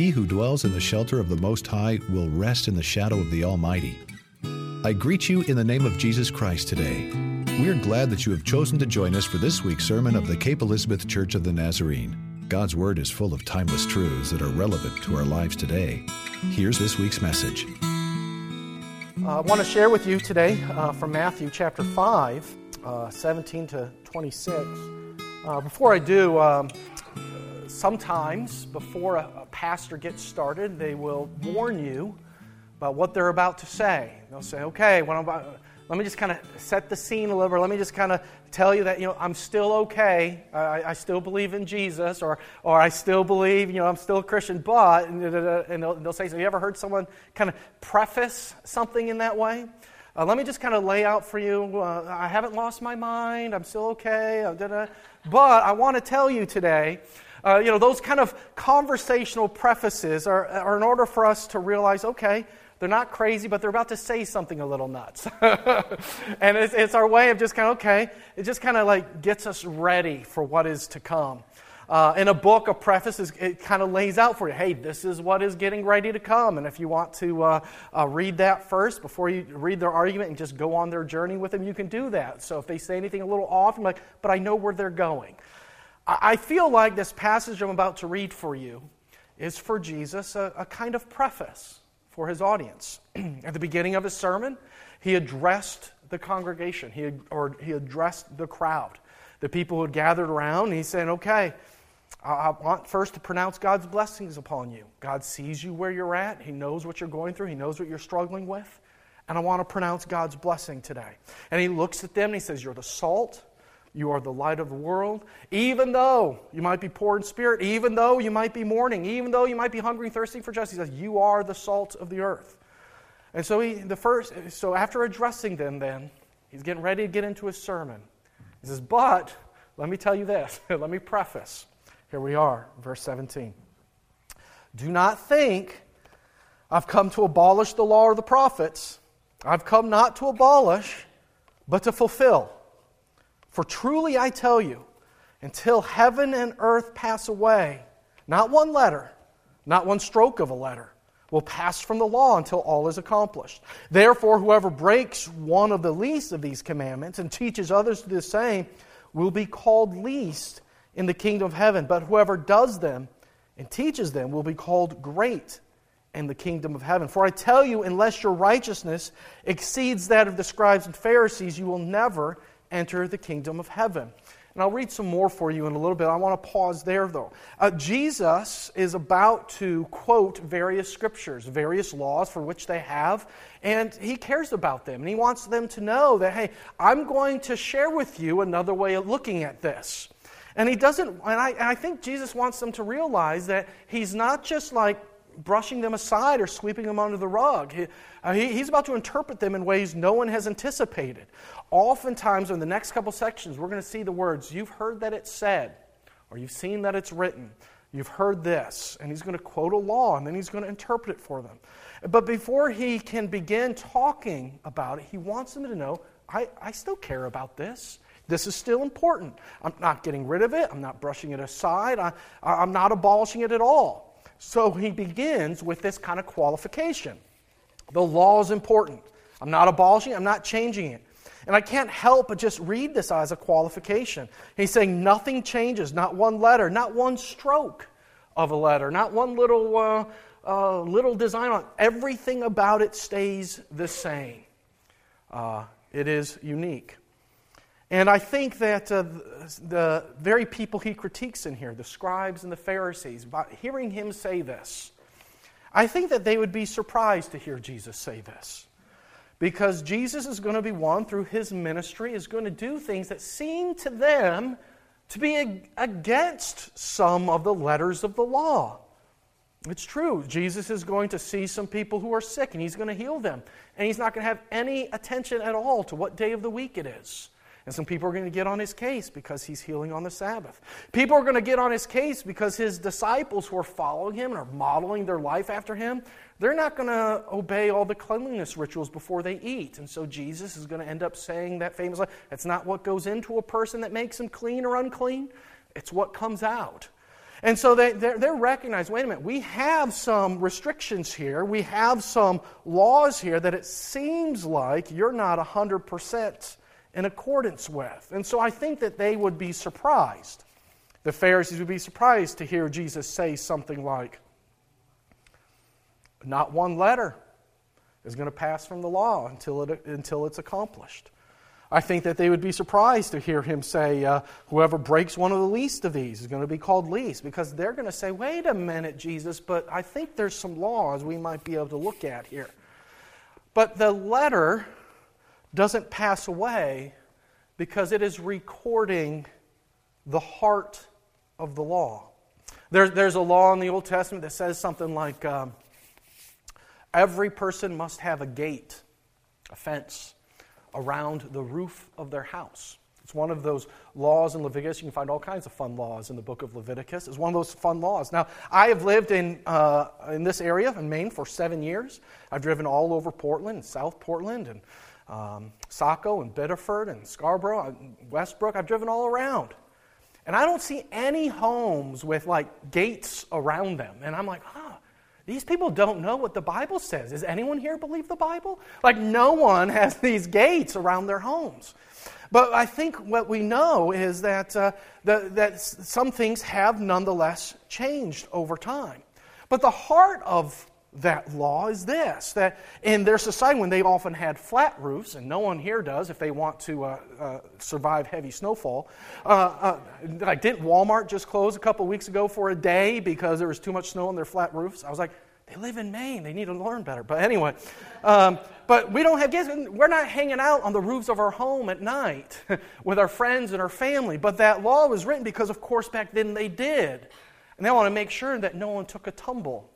He who dwells in the shelter of the Most High will rest in the shadow of the Almighty. I greet you in the name of Jesus Christ today. We are glad that you have chosen to join us for this week's sermon of the Cape Elizabeth Church of the Nazarene. God's Word is full of timeless truths that are relevant to our lives today. Here's this week's message. I want to share with you today uh, from Matthew chapter 5, uh, 17 to 26. Uh, before I do, um, sometimes before a, a pastor gets started, they will warn you about what they're about to say. They'll say, okay, what I'm about, let me just kind of set the scene a little bit. Let me just kind of tell you that, you know, I'm still okay. I, I, still believe in Jesus, or, or I still believe, you know, I'm still a Christian, but, and they'll, they'll say, so you ever heard someone kind of preface something in that way? Uh, let me just kind of lay out for you uh, I haven't lost my mind. I'm still okay. Uh, but I want to tell you today uh, you know, those kind of conversational prefaces are, are in order for us to realize, okay, they're not crazy, but they're about to say something a little nuts. and it's, it's, our way of just kind of, okay, it just kind of like gets us ready for what is to come. Uh, in a book, a preface, is, it kind of lays out for you, hey, this is what is getting ready to come. And if you want to uh, uh, read that first before you read their argument and just go on their journey with them, you can do that. So if they say anything a little off, I'm like, but I know where they're going. I, feel like this passage I'm about to read for you is for Jesus a, a kind of preface for his audience. At the beginning of his sermon, he addressed the congregation, he, or he addressed the crowd, the people who had gathered around. He said, Okay, I want first to pronounce God's blessings upon you. God sees you where you're at, He knows what you're going through, He knows what you're struggling with. And I want to pronounce God's blessing today. And he looks at them and he says, You're the salt you are the light of the world. Even though you might be poor in spirit, even though you might be mourning, even though you might be hungry and thirsty for justice, he says, You are the salt of the earth. And so he the first so after addressing them then, he's getting ready to get into his sermon. He says, But let me tell you this. let me preface. Here we are, verse 17. Do not think I've come to abolish the law or the prophets. I've come not to abolish, but to fulfill. For truly I tell you, until heaven and earth pass away, not one letter, not one stroke of a letter, will pass from the law until all is accomplished. Therefore, whoever breaks one of the least of these commandments and teaches others to do the same will be called least in the kingdom of heaven. But whoever does them and teaches them will be called great in the kingdom of heaven. For I tell you, unless your righteousness exceeds that of the scribes and Pharisees, you will never enter the kingdom of heaven. And I'll read some more for you in a little bit. I want to pause there, though. Uh, Jesus is about to quote various scriptures, various laws for which they have, and he cares about them. And he wants them to know that, hey, I'm going to share with you another way of looking at this. And he doesn't, and I, and I think Jesus wants them to realize that he's not just like brushing them aside or sweeping them under the rug. He, uh, he, he's about to interpret them in ways no one has anticipated. Oftentimes, in the next couple sections, we're going to see the words, You've heard that it's said, or you've seen that it's written. You've heard this. And he's going to quote a law, and then he's going to interpret it for them. But before he can begin talking about it, he wants them to know I, I still care about this. This is still important. I'm not getting rid of it. I'm not brushing it aside. I, I'm not abolishing it at all. So he begins with this kind of qualification. The law is important. I'm not abolishing it, I'm not changing it. And I can't help but just read this as a qualification. He's saying nothing changes, not one letter, not one stroke of a letter, not one little, uh, uh, little design on it. Everything about it stays the same. Uh, it is unique. And I think that uh, the very people he critiques in here, the scribes and the Pharisees, by hearing him say this, I think that they would be surprised to hear Jesus say this. Because Jesus is going to be one, through his ministry, is going to do things that seem to them to be against some of the letters of the law. It's true. Jesus is going to see some people who are sick and he's going to heal them. And he's not going to have any attention at all to what day of the week it is. And some people are going to get on his case because he's healing on the Sabbath. People are going to get on his case because his disciples who are following him and are modeling their life after him, they're not going to obey all the cleanliness rituals before they eat. And so Jesus is going to end up saying that famous line it's not what goes into a person that makes him clean or unclean, it's what comes out. And so they, they're, they're recognized wait a minute, we have some restrictions here, we have some laws here that it seems like you're not 100% in accordance with. And so I think that they would be surprised. The Pharisees would be surprised to hear Jesus say something like, Not one letter is going to pass from the law until, it, until it's accomplished. I think that they would be surprised to hear him say, uh, Whoever breaks one of the least of these is going to be called least, because they're going to say, Wait a minute, Jesus, but I think there's some laws we might be able to look at here. But the letter doesn't pass away because it is recording the heart of the law. There, there's a law in the Old Testament that says something like um, every person must have a gate, a fence around the roof of their house. It's one of those laws in Leviticus. You can find all kinds of fun laws in the book of Leviticus. It's one of those fun laws. Now, I have lived in, uh, in this area in Maine for seven years. I've driven all over Portland and South Portland and um, Saco and Biddeford and Scarborough and Westbrook. I've driven all around. And I don't see any homes with like gates around them. And I'm like, huh, these people don't know what the Bible says. Does anyone here believe the Bible? Like, no one has these gates around their homes. But I think what we know is that, uh, the, that some things have nonetheless changed over time. But the heart of that law is this that in their society, when they often had flat roofs, and no one here does if they want to uh, uh, survive heavy snowfall, uh, uh like didn't Walmart just close a couple weeks ago for a day because there was too much snow on their flat roofs? I was like, they live in Maine. They need to learn better. But anyway, um, but we don't have kids. We're not hanging out on the roofs of our home at night with our friends and our family. But that law was written because, of course, back then they did. And they want to make sure that no one took a tumble.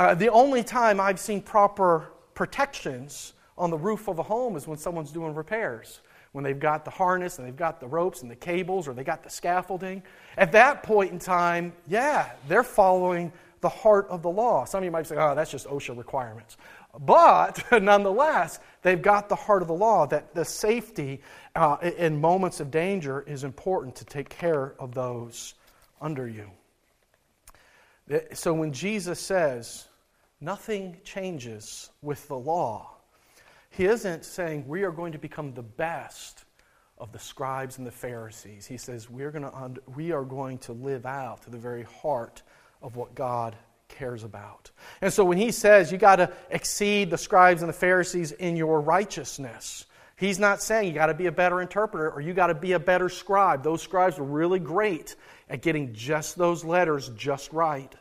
Uh, the only time I've seen proper protections on the roof of a home is when someone's doing repairs. When they've got the harness and they've got the ropes and the cables or they got the scaffolding. At that point in time, yeah, they're following the heart of the law. Some of you might say, oh, that's just OSHA requirements. But nonetheless, they've got the heart of the law that the safety uh, in moments of danger is important to take care of those under you. So when Jesus says, Nothing changes with the law. He isn't saying we are going to become the best of the scribes and the Pharisees. He says we're going to, we are going to live out to the very heart of what God cares about. And so when he says you got to exceed the scribes and the Pharisees in your righteousness, he's not saying you got to be a better interpreter or you got to be a better scribe. Those scribes were really great at getting just those letters just right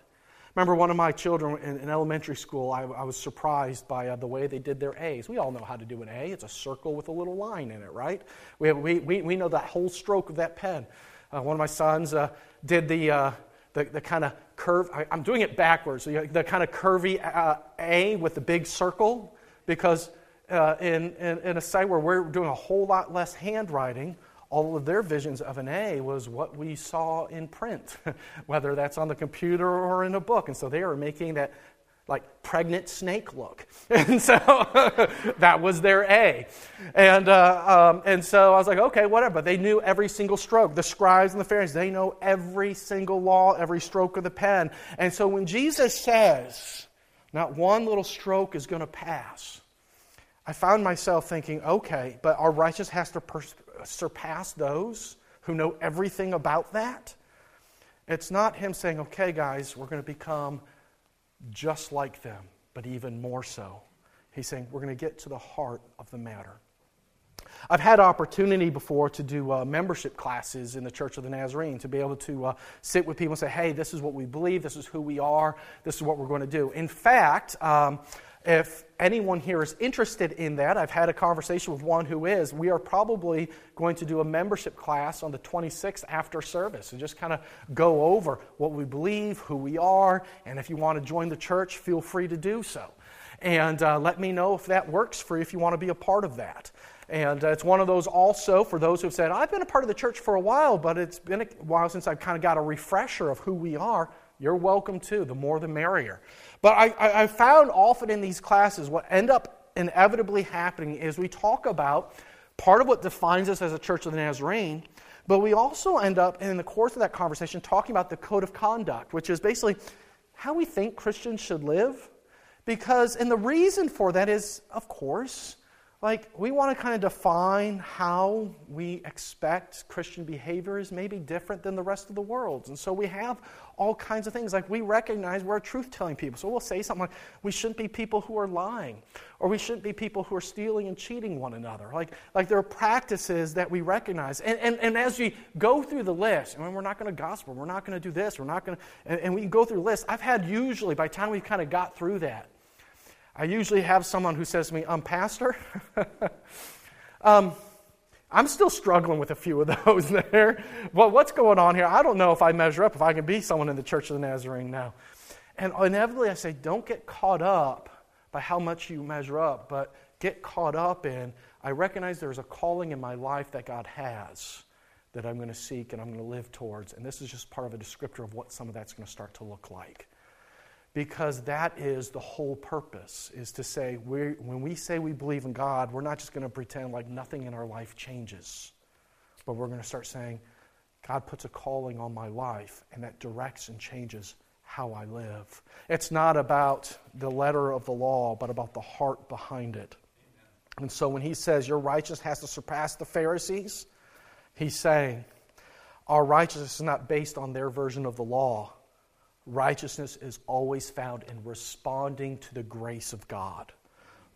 remember one of my children in, in elementary school, I, I, was surprised by uh, the way they did their A's. We all know how to do an A. It's a circle with a little line in it, right? We, have, we, we, we know the whole stroke of that pen. Uh, one of my sons uh, did the, uh, the, the kind of curve, I, am doing it backwards, so the kind of curvy uh, A with the big circle, because uh, in, in, in a site where we're doing a whole lot less handwriting, all of their visions of an A was what we saw in print, whether that's on the computer or in a book. And so they were making that like pregnant snake look. And so that was their A. And, uh, um, and so I was like, okay, whatever. They knew every single stroke. The scribes and the Pharisees, they know every single law, every stroke of the pen. And so when Jesus says, not one little stroke is going to pass, I found myself thinking, okay, but our righteous has to pers- surpass those who know everything about that. It's not him saying, okay, guys, we're going to become just like them, but even more so. He's saying, we're going to get to the heart of the matter. I've had opportunity before to do uh, membership classes in the Church of the Nazarene, to be able to uh, sit with people and say, hey, this is what we believe, this is who we are, this is what we're going to do. In fact, um, if anyone here is interested in that, I've had a conversation with one who is. We are probably going to do a membership class on the 26th after service and just kind of go over what we believe, who we are, and if you want to join the church, feel free to do so. And uh, let me know if that works for you, if you want to be a part of that. And uh, it's one of those also for those who've said, I've been a part of the church for a while, but it's been a while since I've kind of got a refresher of who we are. You're welcome too. The more the merrier. But I, I found often in these classes what end up inevitably happening is we talk about part of what defines us as a church of the Nazarene. But we also end up, in the course of that conversation, talking about the code of conduct, which is basically how we think Christians should live. Because, and the reason for that is, of course, like we want to kind of define how we expect Christian behavior is maybe different than the rest of the world. And so we have all kinds of things. Like we recognize we're truth telling people. So we'll say something like, we shouldn't be people who are lying, or we shouldn't be people who are stealing and cheating one another. Like, like there are practices that we recognize. And, and, and as we go through the list, I mean, we're not going to gospel, we're not going to do this, we're not going to, and, and we go through the list. I've had usually, by the time we've kind of got through that, I usually have someone who says to me, I'm Pastor, um, I'm still struggling with a few of those there. Well, what's going on here? I don't know if I measure up, if I can be someone in the Church of the Nazarene now. And inevitably, I say, don't get caught up by how much you measure up, but get caught up in, I recognize there's a calling in my life that God has that I'm going to seek and I'm going to live towards. And this is just part of a descriptor of what some of that's going to start to look like because that is the whole purpose is to say when we say we believe in god we're not just going to pretend like nothing in our life changes but we're going to start saying god puts a calling on my life and that directs and changes how i live. It's not about the letter of the law but about the heart behind it. And so when he says your righteousness has to surpass the pharisees he's saying our righteousness is not based on their version of the law Righteousness is always found in responding to the grace of God.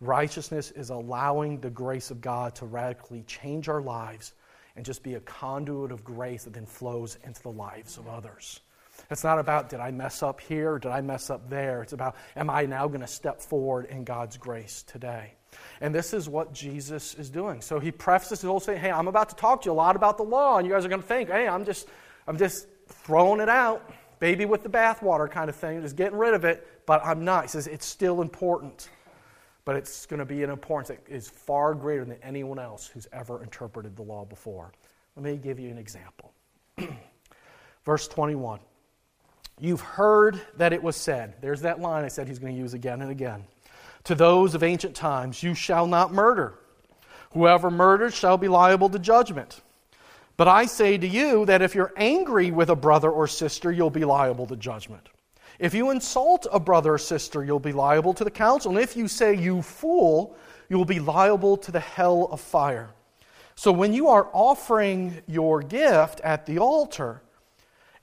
Righteousness is allowing the grace of God to radically change our lives and just be a conduit of grace that then flows into the lives of others. It's not about did I mess up here, did I mess up there. It's about am I now going to step forward in God's grace today? And this is what Jesus is doing. So he prefaces his whole saying, Hey, I'm about to talk to you a lot about the law, and you guys are going to think, hey, I'm just I'm just throwing it out baby with the bathwater kind of thing, just getting rid of it, but I'm not. He says it's still important, but it's going to be an importance that is far greater than anyone else who's ever interpreted the law before. Let me give you an example. Verse 21. You've heard that it was said. There's that line I said he's going to use again and again. To those of ancient times, you shall not murder. Whoever murders shall be liable to judgment. But I say to you that if you're angry with a brother or sister, you'll be liable to judgment. If you insult a brother or sister, you'll be liable to the council. And if you say, you fool, you'll be liable to the hell of fire. So when you are offering your gift at the altar,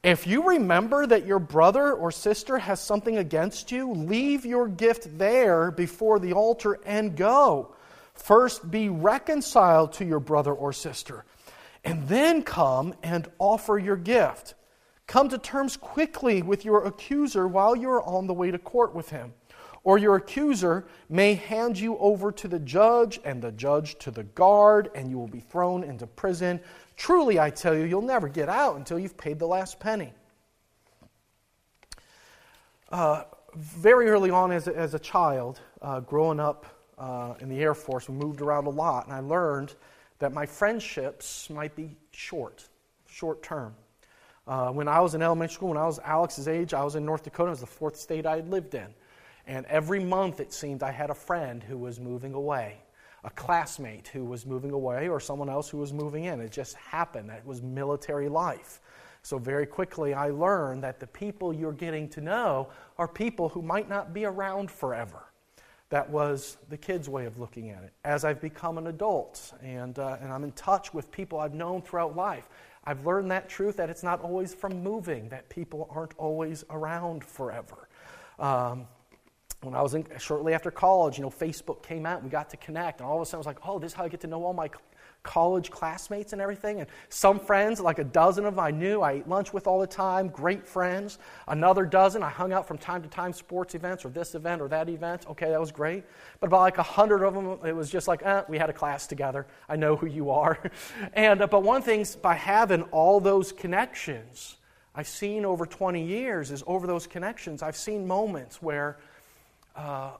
if you remember that your brother or sister has something against you, leave your gift there before the altar and go. First, be reconciled to your brother or sister and then come and offer your gift. Come to terms quickly with your accuser while you are on the way to court with him. Or your accuser may hand you over to the judge, and the judge to the guard, and you will be thrown into prison. Truly, I tell you, you'll never get out until you've paid the last penny. Uh, very early on, as a, as a child, uh, growing up uh, in the Air Force, we moved around a lot, and I learned that my friendships might be short, short term. Uh, when I was in elementary school, when I was Alex's age, I was in North Dakota. It was the fourth state I had lived in. And every month it seemed I had a friend who was moving away, a classmate who was moving away, or someone else who was moving in. It just happened. That was military life. So, very quickly, I learned that the people you're getting to know are people who might not be around forever. That was the kids' way of looking at it. As I've become an adult and, uh, and I'm in touch with people I've known throughout life, I've learned that truth that it's not always from moving, that people aren't always around forever. Um, when I was in, shortly after college, you know, Facebook came out, we got to connect, and all of a sudden I was like, oh, this is how I get to know all my college classmates and everything. And some friends, like a dozen of them I knew, I ate lunch with all the time, great friends. Another dozen, I hung out from time to time, sports events or this event or that event. Okay, that was great. But about like a hundred of them, it was just like, eh, we had a class together. I know who you are. and, uh, but one thing, by having all those connections, I've seen over 20 years is over those connections, I've seen moments where uh,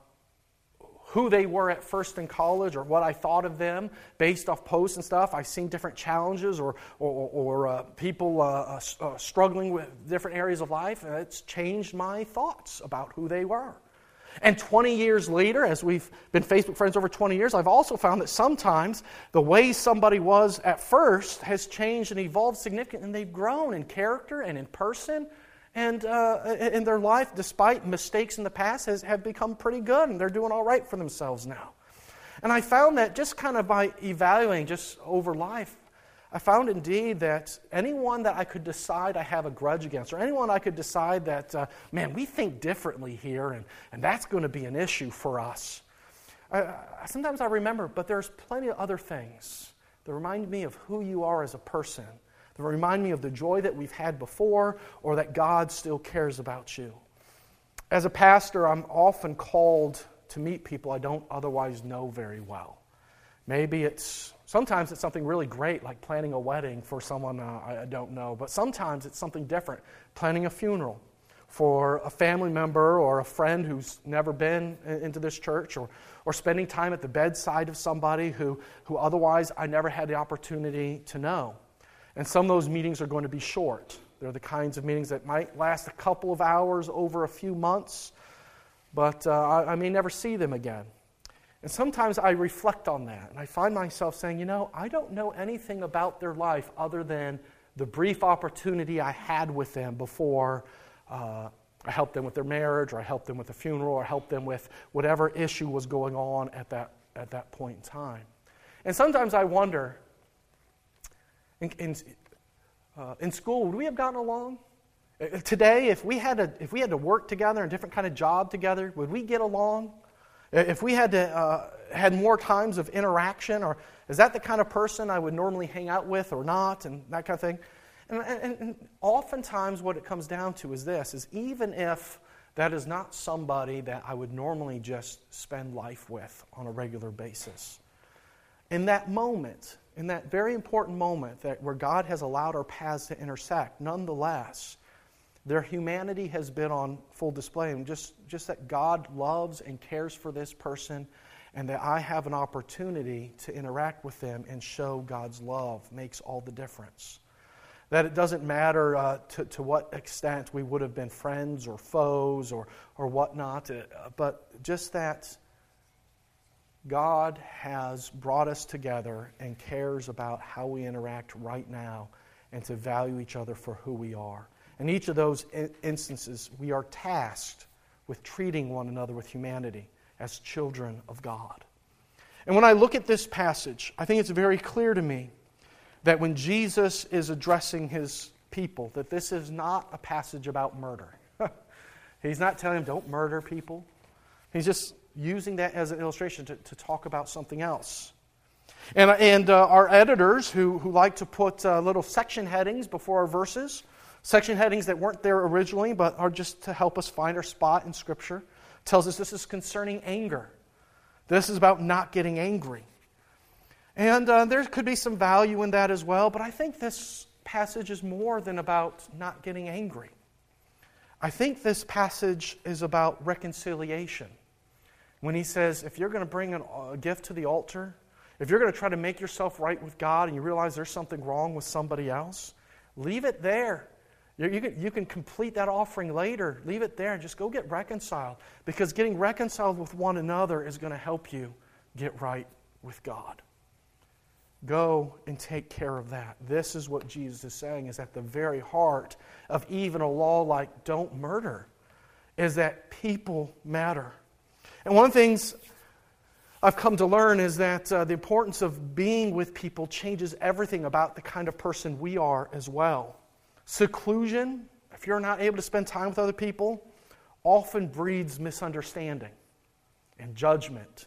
who they were at first in college or what I thought of them based off posts and stuff. I've seen different challenges or, or, or uh, people uh, uh, uh, struggling with different areas of life, and it's changed my thoughts about who they were. And 20 years later, as we've been Facebook friends over 20 years, I've also found that sometimes the way somebody was at first has changed and evolved significantly, and they've grown in character and in person and uh, in their life, despite mistakes in the past, has, have become pretty good, and they're doing all right for themselves now. And I found that just kind of by evaluating just over life, I found indeed that anyone that I could decide I have a grudge against, or anyone I could decide that, uh, man, we think differently here, and, and that's going to be an issue for us. I, sometimes I remember, but there's plenty of other things that remind me of who you are as a person, remind me of the joy that we've had before, or that God still cares about you. As a pastor, I'm often called to meet people I don't otherwise know very well. Maybe it's Sometimes it's something really great, like planning a wedding for someone uh, I don't know, but sometimes it's something different, planning a funeral for a family member or a friend who's never been into this church, or, or spending time at the bedside of somebody who, who otherwise I never had the opportunity to know. And some of those meetings are going to be short. They're the kinds of meetings that might last a couple of hours over a few months, but uh, I, I may never see them again. And sometimes I reflect on that and I find myself saying, you know, I don't know anything about their life other than the brief opportunity I had with them before uh, I helped them with their marriage or I helped them with a funeral or helped them with whatever issue was going on at that, at that point in time. And sometimes I wonder in, in, uh, in school, would we have gotten along? Uh, today, if we, had to, if we had to work together, a different kind of job together, would we get along? If we had to uh, had more times of interaction, or is that the kind of person I would normally hang out with or not, and that kind of thing. And, and, and oftentimes, what it comes down to is this: is even if that is not somebody that I would normally just spend life with on a regular basis, in that moment, in that very important moment that where God has allowed our paths to intersect, nonetheless, their humanity has been on full display. And just, just that God loves and cares for this person, and that I have an opportunity to interact with them and show God's love makes all the difference. That it doesn't matter uh, to, to what extent we would have been friends or foes or, or whatnot, uh, but just that God has brought us together and cares about how we interact right now and to value each other for who we are. In each of those instances, we are tasked with treating one another with humanity as children of God. And when I look at this passage, I think it's very clear to me that when Jesus is addressing his people, that this is not a passage about murder. He's not telling them, don't murder people. He's just using that as an illustration to, to talk about something else. And, and uh, our editors, who, who like to put uh, little section headings before our verses, Section headings that weren't there originally, but are just to help us find our spot in Scripture, tells us this is concerning anger. This is about not getting angry. And uh, there could be some value in that as well, but I think this passage is more than about not getting angry. I think this passage is about reconciliation. When he says, if you're going to bring a gift to the altar, if you're going to try to make yourself right with God and you realize there's something wrong with somebody else, leave it there. You can, you can complete that offering later. Leave it there and just go get reconciled. Because getting reconciled with one another is going to help you get right with God. Go and take care of that. This is what Jesus is saying is at the very heart of even a law like don't murder, is that people matter. And one of the things I've come to learn is that uh, the importance of being with people changes everything about the kind of person we are as well. Seclusion, if you're not able to spend time with other people, often breeds misunderstanding and judgment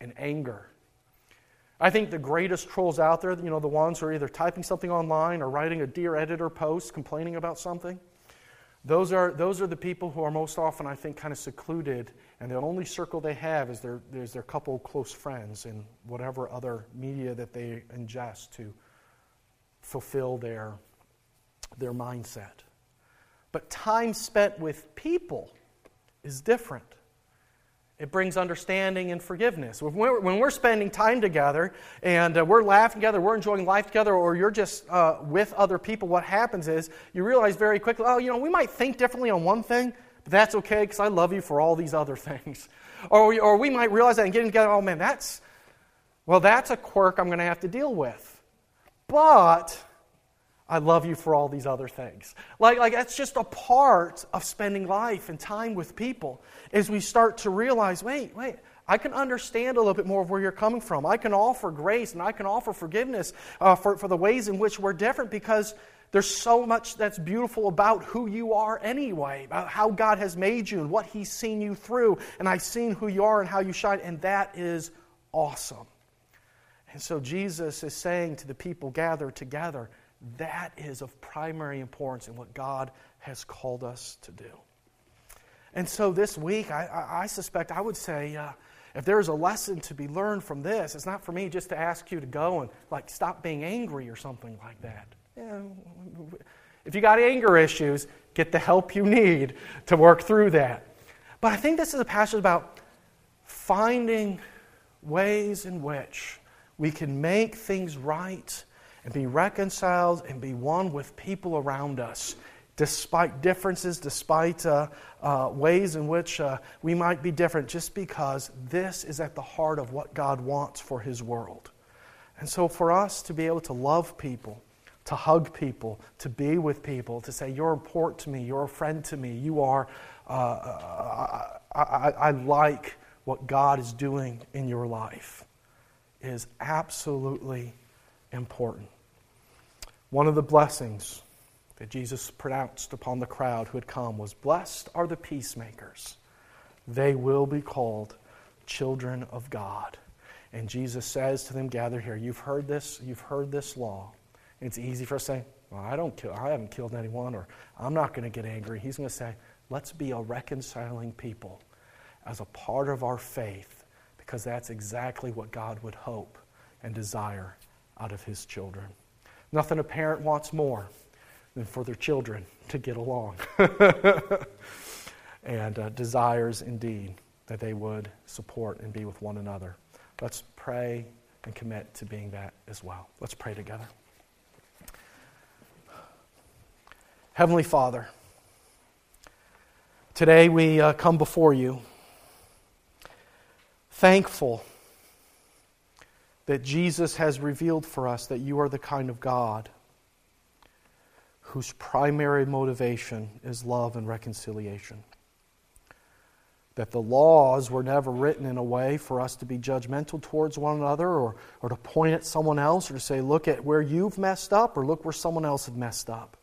and anger. I think the greatest trolls out there, you know, the ones who are either typing something online or writing a Dear Editor post complaining about something, those are, those are the people who are most often, I think, kind of secluded, and the only circle they have is their, is their couple close friends and whatever other media that they ingest to fulfill their their mindset. But time spent with people is different. It brings understanding and forgiveness. When we're, when we're spending time together and uh, we're laughing together, we're enjoying life together, or you're just uh, with other people, what happens is you realize very quickly, oh, you know, we might think differently on one thing, but that's okay because I love you for all these other things. Or we, or we might realize that and getting together, oh man, that's, well, that's a quirk I'm going to have to deal with. But I love you for all these other things. Like, like that's just a part of spending life and time with people as we start to realize wait, wait, I can understand a little bit more of where you're coming from. I can offer grace and I can offer forgiveness uh, for, for the ways in which we're different because there's so much that's beautiful about who you are anyway, about how God has made you and what He's seen you through. And I've seen who you are and how you shine, and that is awesome. And so Jesus is saying to the people gathered together, that is of primary importance in what God has called us to do. And so this week, I, I, I suspect I would say, uh, if there's a lesson to be learned from this, it's not for me just to ask you to go and like stop being angry or something like that. Yeah, if you got anger issues, get the help you need to work through that. But I think this is a passage about finding ways in which we can make things right and be reconciled and be one with people around us, despite differences, despite uh, uh, ways in which uh, we might be different, just because this is at the heart of what God wants for His world. And so, for us to be able to love people, to hug people, to be with people, to say, You're important to me, you're a friend to me, you are, uh, uh, I, I, I like what God is doing in your life, is absolutely important. One of the blessings that Jesus pronounced upon the crowd who had come was Blessed are the peacemakers, they will be called children of God. And Jesus says to them, Gather here. You've heard this, you've heard this law. It's easy for us to say, well, I don't kill, I haven't killed anyone, or I'm not going to get angry. He's going to say, let's be a reconciling people as a part of our faith, because that's exactly what God would hope and desire out of his children. Nothing a parent wants more than for their children to get along. and uh, desires indeed that they would support and be with one another. Let's pray and commit to being that as well. Let's pray together. Heavenly Father, today we uh, come before you thankful that Jesus has revealed for us that you are the kind of God whose primary motivation is love and reconciliation. That the laws were never written in a way for us to be judgmental towards one another or, or to point at someone else or to say, look at where you've messed up or look where someone else had messed up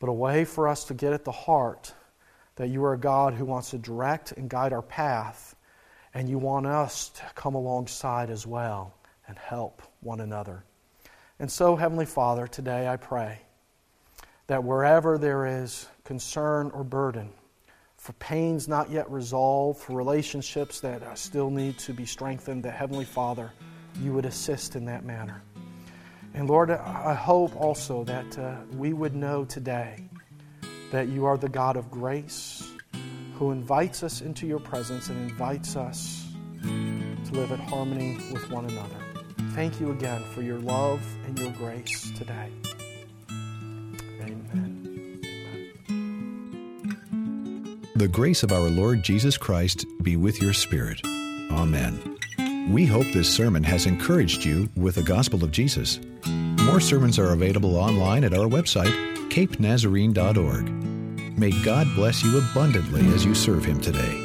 but a way for us to get at the heart that you are a God who wants to direct and guide our path, and you want us to come alongside as well and help one another. And so, Heavenly Father, today I pray that wherever there is concern or burden, for pains not yet resolved, for relationships that still need to be strengthened, that Heavenly Father, you would assist in that manner. And Lord, I hope also that uh, we would know today that you are the God of grace who invites us into your presence and invites us to live in harmony with one another. Thank you again for your love and your grace today. Amen. The grace of our Lord Jesus Christ be with your spirit. Amen. We hope this sermon has encouraged you with the gospel of Jesus. More sermons are available online at our website, capenazarene.org. May God bless you abundantly as you serve Him today.